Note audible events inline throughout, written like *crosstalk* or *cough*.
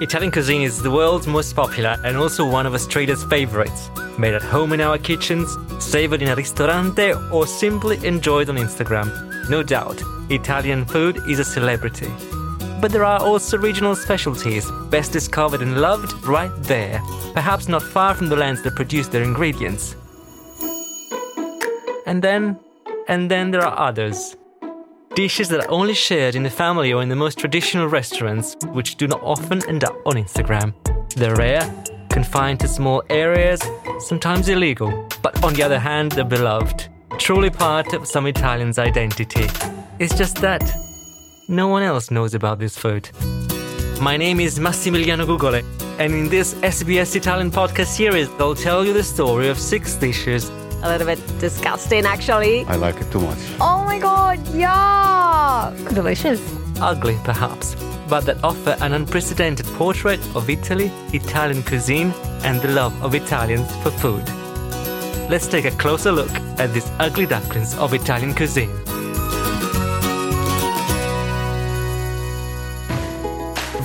Italian cuisine is the world's most popular and also one of Australia's favorites. Made at home in our kitchens, savored in a ristorante, or simply enjoyed on Instagram. No doubt, Italian food is a celebrity. But there are also regional specialties, best discovered and loved right there, perhaps not far from the lands that produce their ingredients. And then, and then there are others. Dishes that are only shared in the family or in the most traditional restaurants, which do not often end up on Instagram. They're rare, confined to small areas, sometimes illegal, but on the other hand, they're beloved, truly part of some Italians' identity. It's just that no one else knows about this food. My name is Massimiliano Gugole, and in this SBS Italian podcast series, I'll tell you the story of six dishes a little bit disgusting, actually. I like it too much. Oh, Oh my god, yuck! Delicious. Ugly, perhaps, but that offer an unprecedented portrait of Italy, Italian cuisine, and the love of Italians for food. Let's take a closer look at these ugly ducklings of Italian cuisine.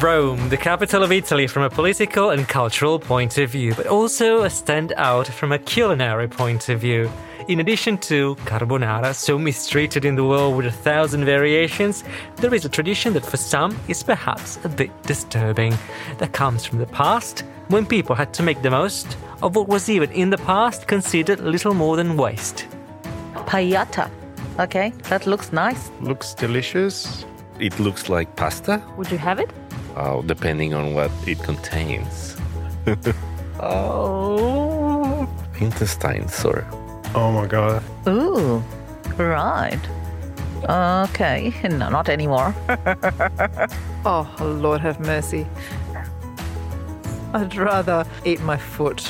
Rome, the capital of Italy from a political and cultural point of view, but also a standout from a culinary point of view. In addition to carbonara, so mistreated in the world with a thousand variations, there is a tradition that for some is perhaps a bit disturbing. That comes from the past, when people had to make the most of what was even in the past considered little more than waste. Pagliata. Okay, that looks nice. Looks delicious. It looks like pasta. Would you have it? Oh, depending on what it contains. *laughs* Oh. Intestines or Oh my god. Ooh. Right. Okay. No, not anymore. *laughs* Oh, Lord have mercy. I'd rather eat my foot.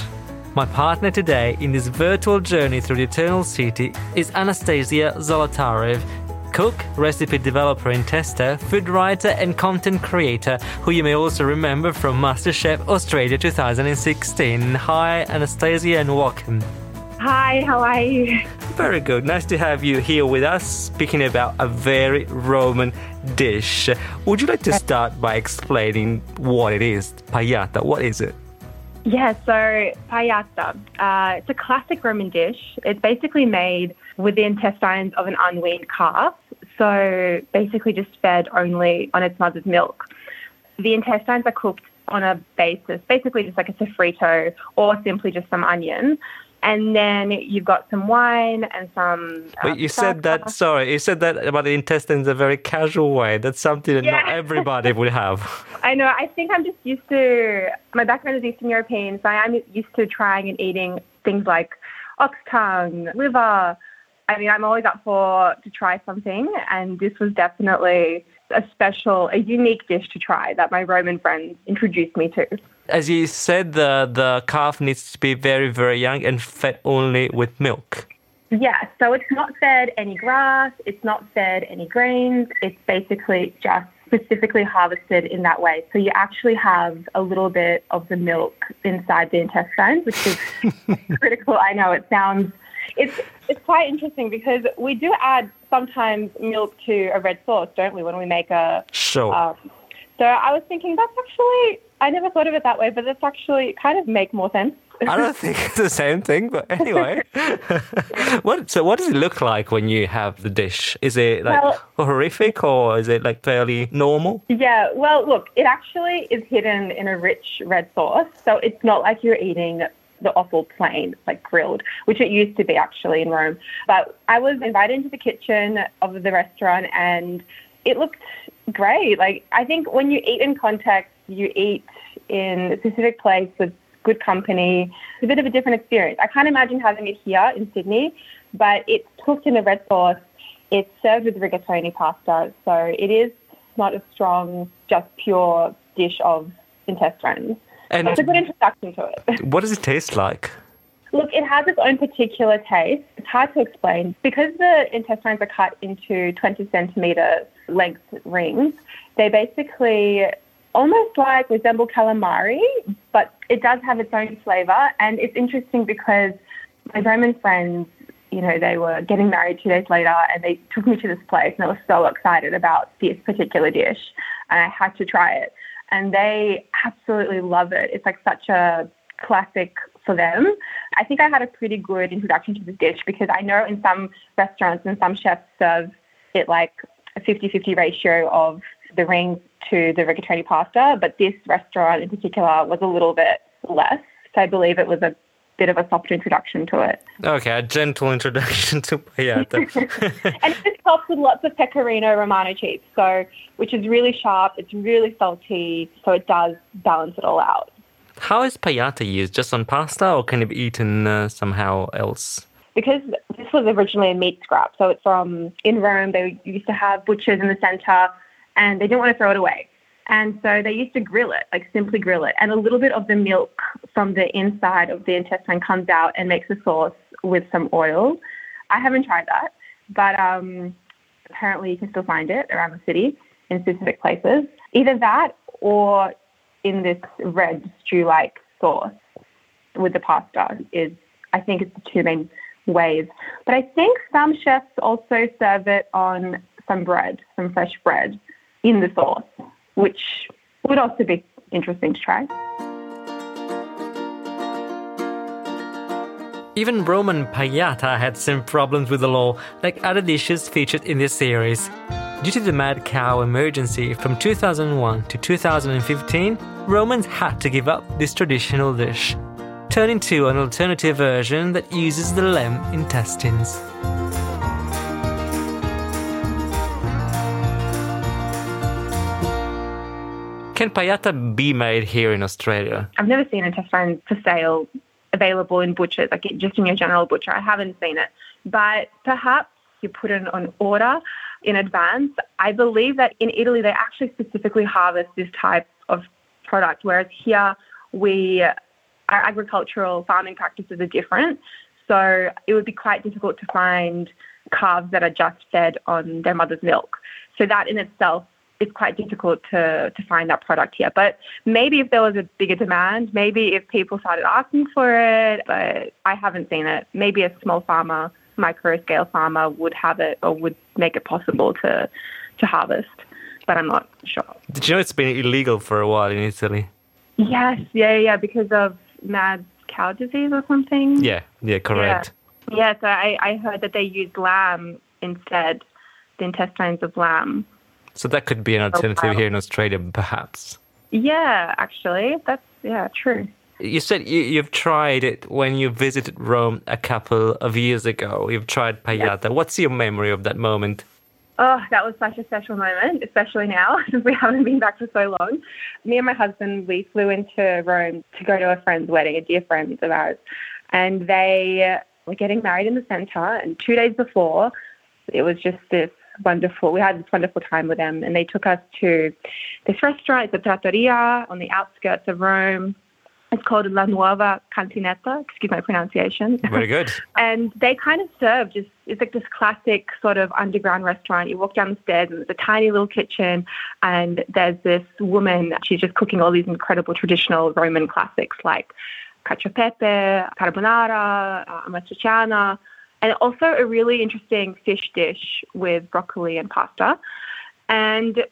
My partner today in this virtual journey through the Eternal City is Anastasia Zolotarev, cook, recipe developer and tester, food writer, and content creator, who you may also remember from MasterChef Australia 2016. Hi, Anastasia, and welcome. Hi, how are you? Very good. Nice to have you here with us, speaking about a very Roman dish. Would you like to start by explaining what it is? Pagliata, what is it? Yeah, so pagliata. Uh, it's a classic Roman dish. It's basically made with the intestines of an unweaned calf. So basically just fed only on its mother's milk. The intestines are cooked on a basis, basically just like a sofrito or simply just some onion. And then you've got some wine and some. uh, But you said that, sorry, you said that about the intestines in a very casual way. That's something that not everybody would have. *laughs* I know. I think I'm just used to my background is Eastern European, so I'm used to trying and eating things like ox tongue, liver. I mean, I'm always up for to try something, and this was definitely a special, a unique dish to try that my Roman friends introduced me to. As you said, the, the calf needs to be very, very young and fed only with milk. Yeah, so it's not fed any grass, it's not fed any grains, it's basically just specifically harvested in that way. So you actually have a little bit of the milk inside the intestines, which is *laughs* critical. I know it sounds it's it's quite interesting because we do add sometimes milk to a red sauce, don't we, when we make a Sure. um, so I was thinking that's actually I never thought of it that way, but that's actually kind of make more sense. I don't *laughs* think it's the same thing, but anyway. *laughs* what, so, what does it look like when you have the dish? Is it like Well- horrific or is it like fairly normal? Yeah, well, look, it actually is hidden in a rich red sauce. So it's not like you're eating the awful plain, like grilled, which it used to be actually in Rome. But I was invited into the kitchen of the restaurant and it looked great. Like, I think when you eat in context, you eat in a specific place with good company. It's a bit of a different experience. I can't imagine having it here in Sydney, but it's cooked in a red sauce. It's served with rigatoni pasta. So it is not a strong, just pure dish of intestines. And It's a good introduction to it. *laughs* what does it taste like? Look, it has its own particular taste. It's hard to explain. Because the intestines are cut into 20 centimetre length rings, they basically almost like resemble calamari, but it does have its own flavour. And it's interesting because my Roman friends, you know, they were getting married two days later and they took me to this place and I was so excited about this particular dish and I had to try it. And they absolutely love it. It's like such a classic for them. I think I had a pretty good introduction to the dish because I know in some restaurants and some chefs serve it like a 50 50 ratio of the rings to the rigatoni pasta, but this restaurant in particular was a little bit less. So I believe it was a bit of a soft introduction to it. Okay, a gentle introduction to pajata. *laughs* and it just helps with lots of pecorino romano cheese, so which is really sharp, it's really salty, so it does balance it all out. How is pajata used? Just on pasta, or can it be eaten uh, somehow else? Because this was originally a meat scrap, so it's from in Rome. They used to have butchers in the center, and they didn't want to throw it away. And so they used to grill it, like simply grill it. And a little bit of the milk from the inside of the intestine comes out and makes a sauce with some oil. I haven't tried that, but um, apparently you can still find it around the city in specific places. Either that or in this red stew like sauce with the pasta is, I think, it's the two main ways. But I think some chefs also serve it on some bread, some fresh bread in the sauce which would also be interesting to try. Even Roman pajata had some problems with the law, like other dishes featured in this series. Due to the mad cow emergency from 2001 to 2015, Romans had to give up this traditional dish, turning to an alternative version that uses the lamb intestines. Can pajata be made here in Australia? I've never seen intestines for sale available in butchers, like just in your general butcher. I haven't seen it. But perhaps you put it on order in advance. I believe that in Italy, they actually specifically harvest this type of product, whereas here, we our agricultural farming practices are different. So it would be quite difficult to find calves that are just fed on their mother's milk. So that in itself it's quite difficult to, to find that product here. But maybe if there was a bigger demand, maybe if people started asking for it, but I haven't seen it. Maybe a small farmer, micro scale farmer would have it or would make it possible to, to harvest, but I'm not sure. Did you know it's been illegal for a while in Italy? Yes, yeah, yeah, because of mad cow disease or something. Yeah, yeah, correct. Yeah, yeah so I, I heard that they used lamb instead, the intestines of lamb. So that could be an oh, alternative here in Australia, perhaps. Yeah, actually, that's yeah, true. You said you, you've tried it when you visited Rome a couple of years ago. You've tried pajata. Yes. What's your memory of that moment? Oh, that was such a special moment, especially now *laughs* since we haven't been back for so long. Me and my husband, we flew into Rome to go to a friend's wedding, a dear friend of ours, and they were getting married in the centre. And two days before, it was just this wonderful. We had this wonderful time with them, and they took us to this restaurant. It's a trattoria on the outskirts of Rome. It's called La Nuova Cantinetta. Excuse my pronunciation. Very good. *laughs* and they kind of serve just, it's like this classic sort of underground restaurant. You walk down the stairs and there's a tiny little kitchen and there's this woman, she's just cooking all these incredible traditional Roman classics like cacio pepe, carbonara, uh, amatriciana, and also a really interesting fish dish with broccoli and pasta. And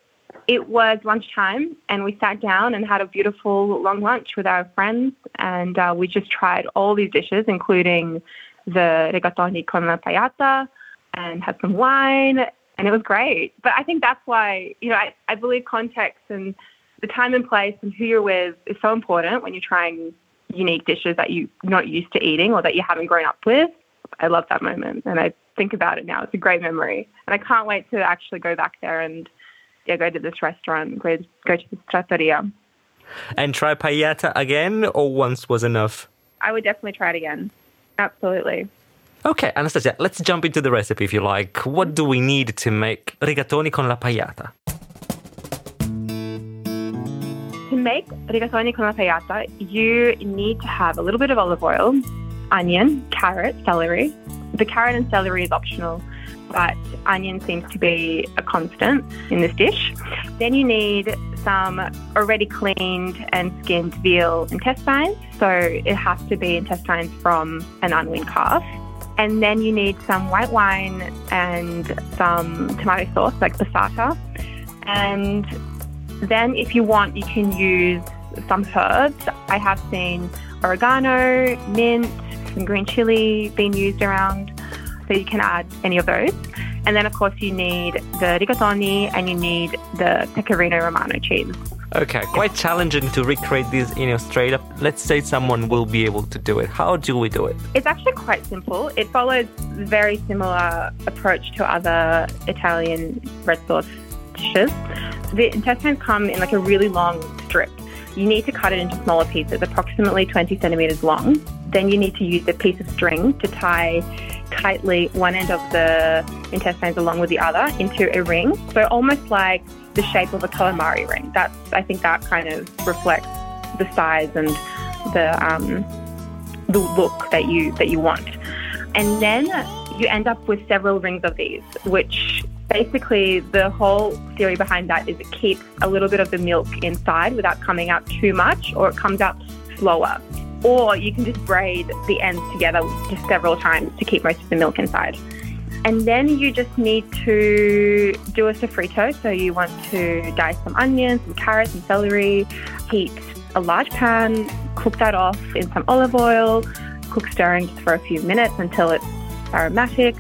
it was lunchtime, and we sat down and had a beautiful long lunch with our friends, and uh, we just tried all these dishes, including the rigatoni con la pajata, and had some wine, and it was great. But I think that's why, you know, I, I believe context and the time and place and who you're with is so important when you're trying unique dishes that you're not used to eating or that you haven't grown up with. I love that moment, and I think about it now. It's a great memory, and I can't wait to actually go back there and yeah, go to this restaurant, go go to this trattoria. And try pajata again, or once was enough? I would definitely try it again. Absolutely. Okay, Anastasia, let's jump into the recipe if you like. What do we need to make rigatoni con la pajata? To make rigatoni con la pajata, you need to have a little bit of olive oil, onion, carrot, celery. The carrot and celery is optional, but onion seems to be a constant in this dish. Then you need some already cleaned and skinned veal intestines. So it has to be intestines from an unweaned calf. And then you need some white wine and some tomato sauce, like passata. And Then, if you want, you can use some herbs. I have seen oregano, mint, some green chili being used around, so you can add any of those. And then, of course, you need the rigatoni and you need the pecorino romano cheese. Okay, quite challenging to recreate this in Australia. Let's say someone will be able to do it. How do we do it? It's actually quite simple. It follows very similar approach to other Italian red sauce dishes. The intestines come in like a really long strip. You need to cut it into smaller pieces, approximately 20 centimeters long. Then you need to use a piece of string to tie tightly one end of the intestines along with the other into a ring. So almost like the shape of a calamari ring. That's I think that kind of reflects the size and the um, the look that you that you want. And then you end up with several rings of these, which basically the whole theory behind that is it keeps a little bit of the milk inside without coming out too much, or it comes out slower. Or you can just braid the ends together just several times to keep most of the milk inside. And then you just need to do a sofrito. So you want to dice some onions, some carrots, some celery, heat a large pan, cook that off in some olive oil, cook stirring just for a few minutes until it's aromatic.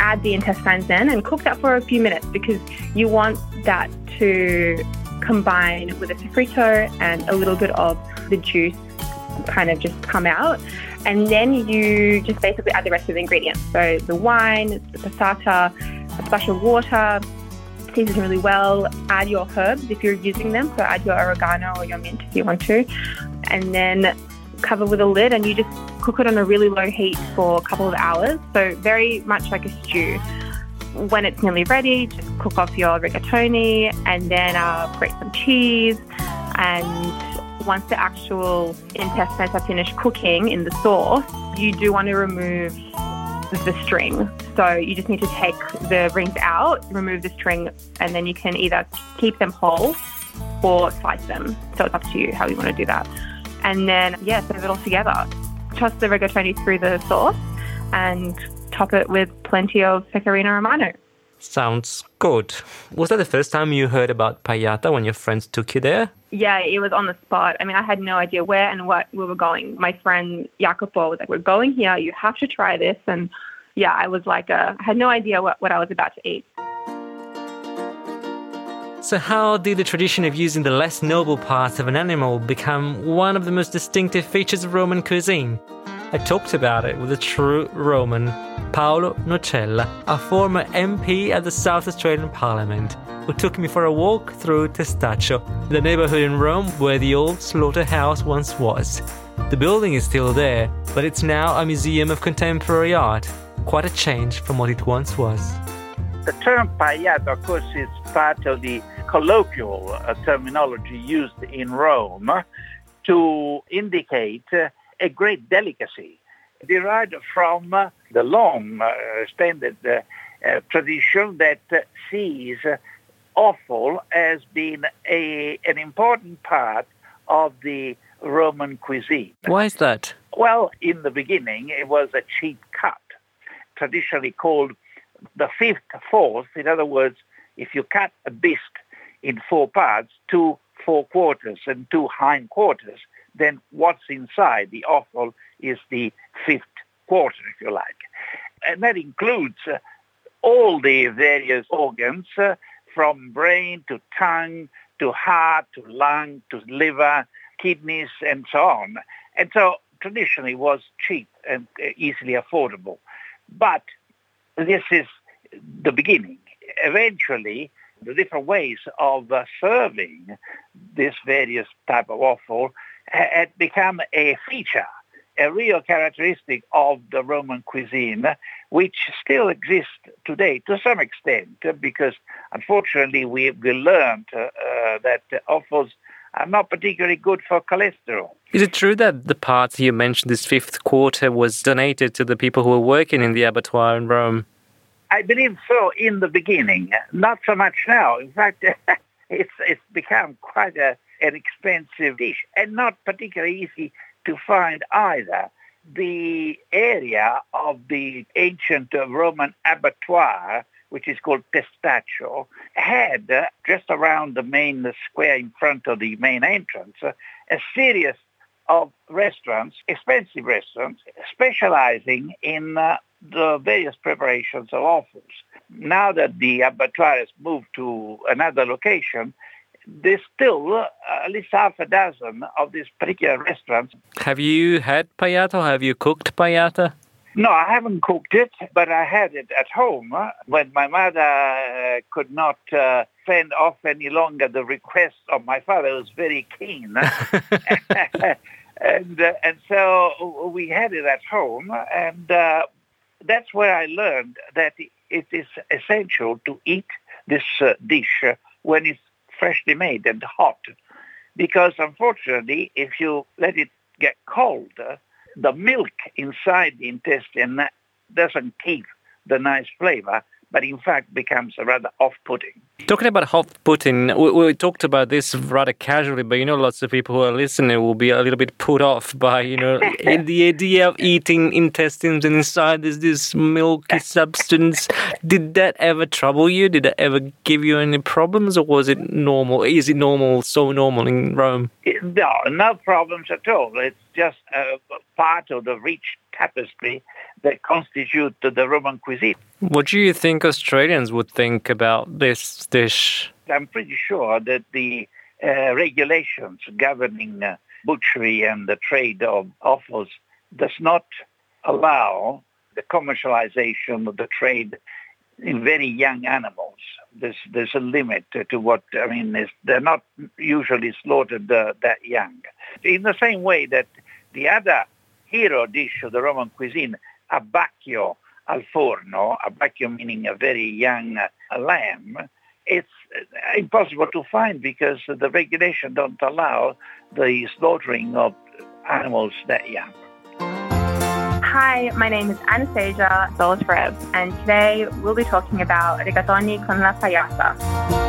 Add the intestines in and cook that for a few minutes because you want that to combine with a sofrito and a little bit of the juice kind of just come out. And then you just basically add the rest of the ingredients. So the wine, the passata, a splash of water, season really well. Add your herbs if you're using them. So add your oregano or your mint if you want to. And then cover with a lid and you just cook it on a really low heat for a couple of hours. So very much like a stew. When it's nearly ready, just cook off your rigatoni and then uh, grate some cheese and once the actual intestines are finished cooking in the sauce, you do want to remove the string. So you just need to take the rings out, remove the string, and then you can either keep them whole or slice them. So it's up to you how you want to do that. And then, yeah, serve it all together. Toss the rigatoni through the sauce and top it with plenty of pecorino romano. Sounds good. Was that the first time you heard about Pajata when your friends took you there? Yeah, it was on the spot. I mean, I had no idea where and what we were going. My friend Jacopo was like, "We're going here. You have to try this." And yeah, I was like, uh, I had no idea what, what I was about to eat. So, how did the tradition of using the less noble parts of an animal become one of the most distinctive features of Roman cuisine? I talked about it with a true Roman, Paolo Nocella, a former MP at the South Australian Parliament, who took me for a walk through Testaccio, the neighborhood in Rome where the old slaughterhouse once was. The building is still there, but it's now a museum of contemporary art. Quite a change from what it once was. The term pagliato, of course, is part of the colloquial uh, terminology used in Rome to indicate a great delicacy derived from uh, the long standard uh, uh, tradition that sees offal as being a, an important part of the Roman cuisine. Why is that? Well, in the beginning, it was a cheap cut, traditionally called the fifth fourth. In other words, if you cut a bisque in four parts, two four quarters and two hind quarters, then what's inside the offal is the fifth quarter, if you like. And that includes uh, all the various organs, uh, from brain to tongue to heart to lung to liver, kidneys, and so on. And so traditionally was cheap and uh, easily affordable. But this is the beginning. Eventually, the different ways of uh, serving this various type of offal had become a feature, a real characteristic of the Roman cuisine, which still exists today to some extent, because unfortunately we, we learned uh, uh, that offals are not particularly good for cholesterol. Is it true that the parts you mentioned, this fifth quarter, was donated to the people who were working in the abattoir in Rome? I believe so in the beginning, not so much now. In fact, *laughs* it's it's become quite a an expensive dish and not particularly easy to find either. The area of the ancient Roman abattoir which is called Testaccio, had uh, just around the main square in front of the main entrance uh, a series of restaurants, expensive restaurants, specializing in uh, the various preparations of offals. Now that the abattoir has moved to another location, there's still at least half a dozen of these particular restaurants. Have you had paella? Have you cooked paella? No, I haven't cooked it, but I had it at home uh, when my mother uh, could not uh, fend off any longer the requests of my father, was very keen. *laughs* *laughs* and uh, and so we had it at home, and uh, that's where I learned that it is essential to eat this uh, dish when it's freshly made and hot, because unfortunately, if you let it get cold, the milk inside the intestine doesn't keep the nice flavor but in fact becomes rather off-putting. Talking about off-putting, we, we, talked about this rather casually, but you know, lots of people who are listening will be a little bit put off by you know *laughs* the idea of eating intestines and inside there's this milky *laughs* substance. Did that ever trouble you? Did that ever give you any problems, or was it normal? Is it normal? So normal in Rome? No, no problems at all. It's just a part of the rich tapestry that constitute the Roman cuisine. What do you think Australians would think about this dish? I'm pretty sure that the uh, regulations governing uh, butchery and the trade of offals does not allow the commercialization of the trade in very young animals. There's there's a limit to what I mean. they're not usually slaughtered uh, that young. In the same way that the other hero dish of the Roman cuisine, abbacchio al forno, abbacchio meaning a very young uh, lamb, it's uh, impossible to find because the regulations don't allow the slaughtering of animals that young. Hi, my name is Anastasia Zolotarev, and today we'll be talking about rigatoni con la pagliata.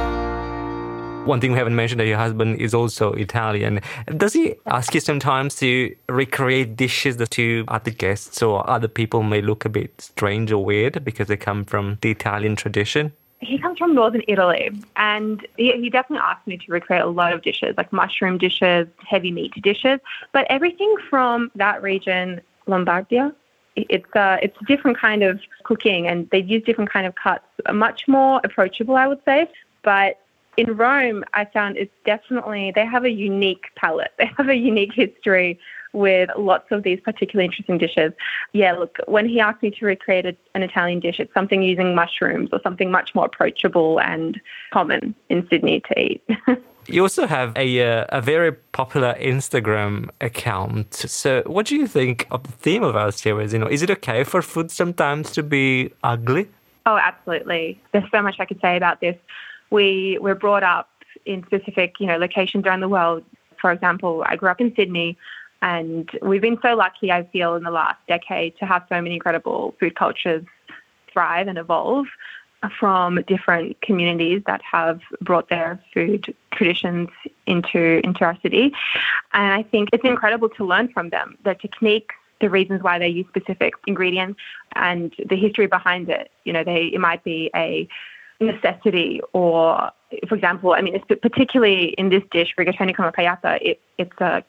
One thing we haven't mentioned that your husband is also Italian. Does he ask you sometimes to recreate dishes that to other guests or other people may look a bit strange or weird because they come from the Italian tradition? He comes from northern Italy, and he, he, definitely asked me to recreate a lot of dishes, like mushroom dishes, heavy meat dishes, but everything from that region, Lombardia. It's a, uh, it's a different kind of cooking, and they use different kind of cuts, much more approachable, I would say. But in Rome, I found it's definitely, they have a unique palate. *laughs* They have a unique history with lots of these particularly interesting dishes. Yeah, look, when he asked me to recreate a, an Italian dish, it's something using mushrooms or something much more approachable and common in Sydney to eat. *laughs* you also have a, uh, a very popular Instagram account. So, what do you think of the theme of our series? You know, is it okay for food sometimes to be ugly? Oh, absolutely. There's so much I could say about this we were brought up in specific, you know, locations around the world. For example, I grew up in Sydney, and we've been so lucky, I feel, in the last decade to have so many incredible food cultures thrive and evolve from different communities that have brought their food traditions into into our city. And I think it's incredible to learn from them, the techniques, the reasons why they use specific ingredients and the history behind it. You know, they it might be a necessity or, for example, I mean, particularly in this dish, rigatoni con pagliata, it, it's a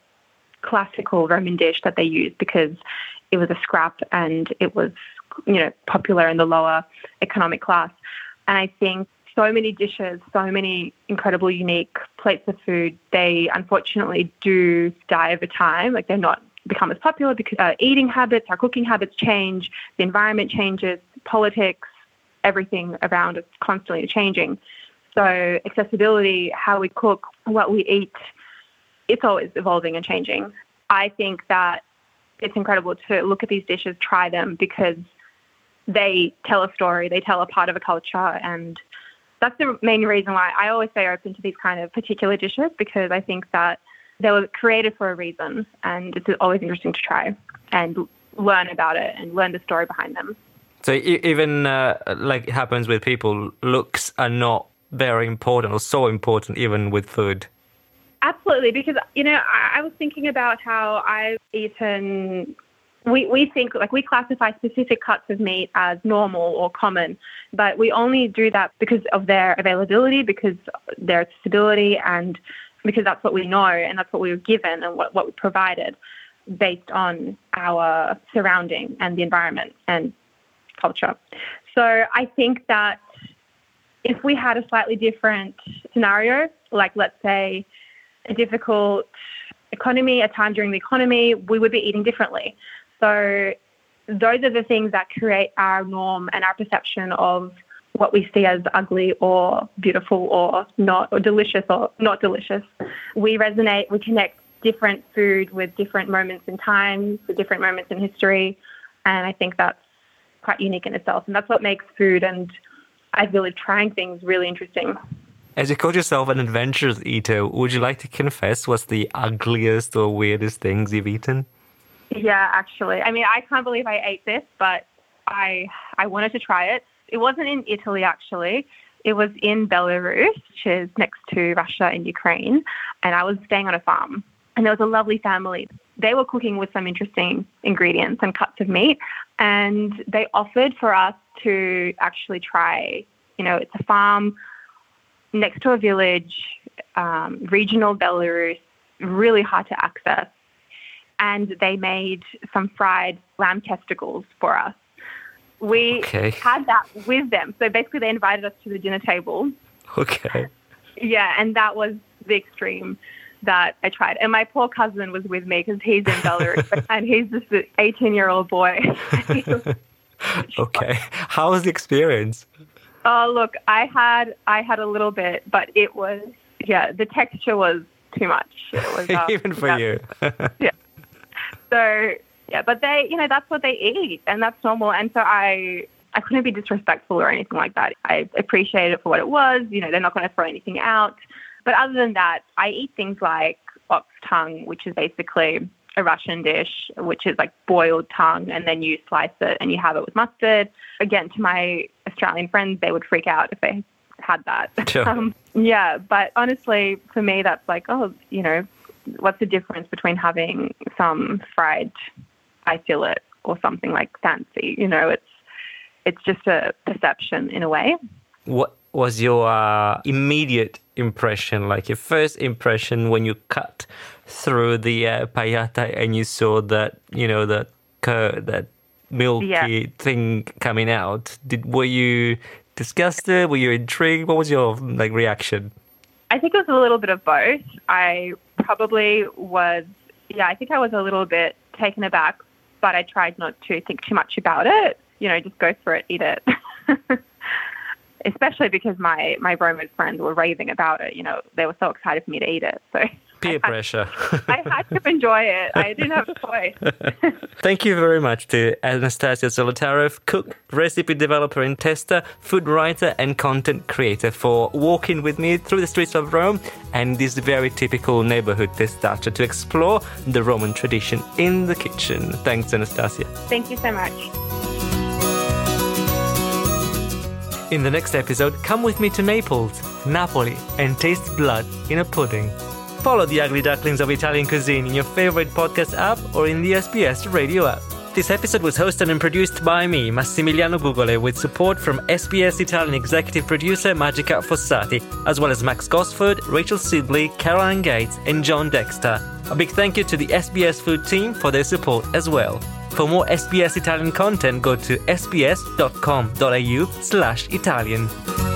classical Roman dish that they use because it was a scrap and it was, you know, popular in the lower economic class. And I think so many dishes, so many incredible, unique plates of food, they unfortunately do die over time. Like they're not become as popular because our eating habits, our cooking habits change, the environment changes, politics, everything around us constantly changing. So accessibility, how we cook, what we eat, it's always evolving and changing. I think that it's incredible to look at these dishes, try them because they tell a story, they tell a part of a culture, and that's the main reason why I always stay open to these kind of particular dishes because I think that they were created for a reason, and it's always interesting to try and learn about it and learn the story behind them. So even uh, like it happens with people, looks are not very important or so important even with food. Absolutely, because you know I, I was thinking about how I've eaten we, we think like we classify specific cuts of meat as normal or common, but we only do that because of their availability, because their accessibility, and because that's what we know and that's what we were given and what, what we provided based on our surrounding and the environment and culture. So I think that if we had a slightly different scenario, like let's say a difficult economy, a time during the economy, we would be eating differently. So those are the things that create our norm and our perception of what we see as ugly or beautiful or not or delicious or not delicious. We resonate, we connect different food with different moments in time, with different moments in history. And I think that's quite unique in itself. And that's what makes food and I believe trying things really interesting. As you call yourself an adventurous eater, would you like to confess what's the ugliest or weirdest things you've eaten? Yeah, actually. I mean, I can't believe I ate this, but I I wanted to try it. It wasn't in Italy actually. It was in Belarus, which is next to Russia and Ukraine, and I was staying on a farm. And there was a lovely family. They were cooking with some interesting ingredients and cuts of meat, and they offered for us to actually try. You know, it's a farm next to a village, um, regional Belarus, really hard to access. And they made some fried lamb testicles for us. We Okay. had that with them. So basically, they invited us to the dinner table. Okay. Yeah, and that was the extreme that I tried. And my poor cousin was with me because he's in Belarus *laughs* and he's just an 18 year old boy. *laughs* Okay. How was the experience? Oh, look, I had I had a little bit, but it was yeah, the texture was too much. It was *laughs* um, Even for you. yeah. So yeah, but they you know that's what they eat, and that's normal. And so I I couldn't be disrespectful or anything like that. I appreciated it for what it was. You know, they're not going to throw anything out. But other than that, I eat things like ox tongue, which is basically a Russian dish, which is like boiled tongue, and then you slice it and you have it with mustard. Again, to my Australian friends, they would freak out if they had that. Sure. *laughs* Um, yeah, but honestly, for me, that's like, oh, you know, what's the difference between having some fried eye fillet or something like fancy? You know, it's it's just a perception in a way. What was your uh, immediate impression, like your first impression when you cut through the uh, pajata and you saw that, you know, that that milky Yeah. thing coming out? Did were you disgusted? Were you intrigued? What was your like reaction? I think it was a little bit of both. I probably was, yeah, I think I was a little bit taken aback, but I tried not to think too much about it. You know, just go for it, eat it. *laughs* Especially because my my Roman friends were raving about it. You know, they were so excited for me to eat it. So *laughs* Peer pressure. I had to enjoy it. I didn't have a *laughs* choice. *laughs* Thank you very much to Anastasia Zolotarev, cook, recipe developer and tester, food writer, and content creator, for walking with me through the streets of Rome and this very typical neighborhood Testaccio to explore the Roman tradition in the kitchen. Thanks, Anastasia. Thank you so much. In the next episode, come with me to Naples, Napoli, and taste blood in a pudding. Follow the Ugly Ducklings of Italian Cuisine in your favorite podcast app or in the SBS radio app. This episode was hosted and produced by me, Massimiliano Gugole, with support from SBS Italian executive producer Magica Fossati, as well as Max Gosford, Rachel Sibley, Caroline Gates, and John Dexter. A big thank you to the SBS Food team for their support as well. For more SBS Italian content, go to sbs.com.au slash Italian.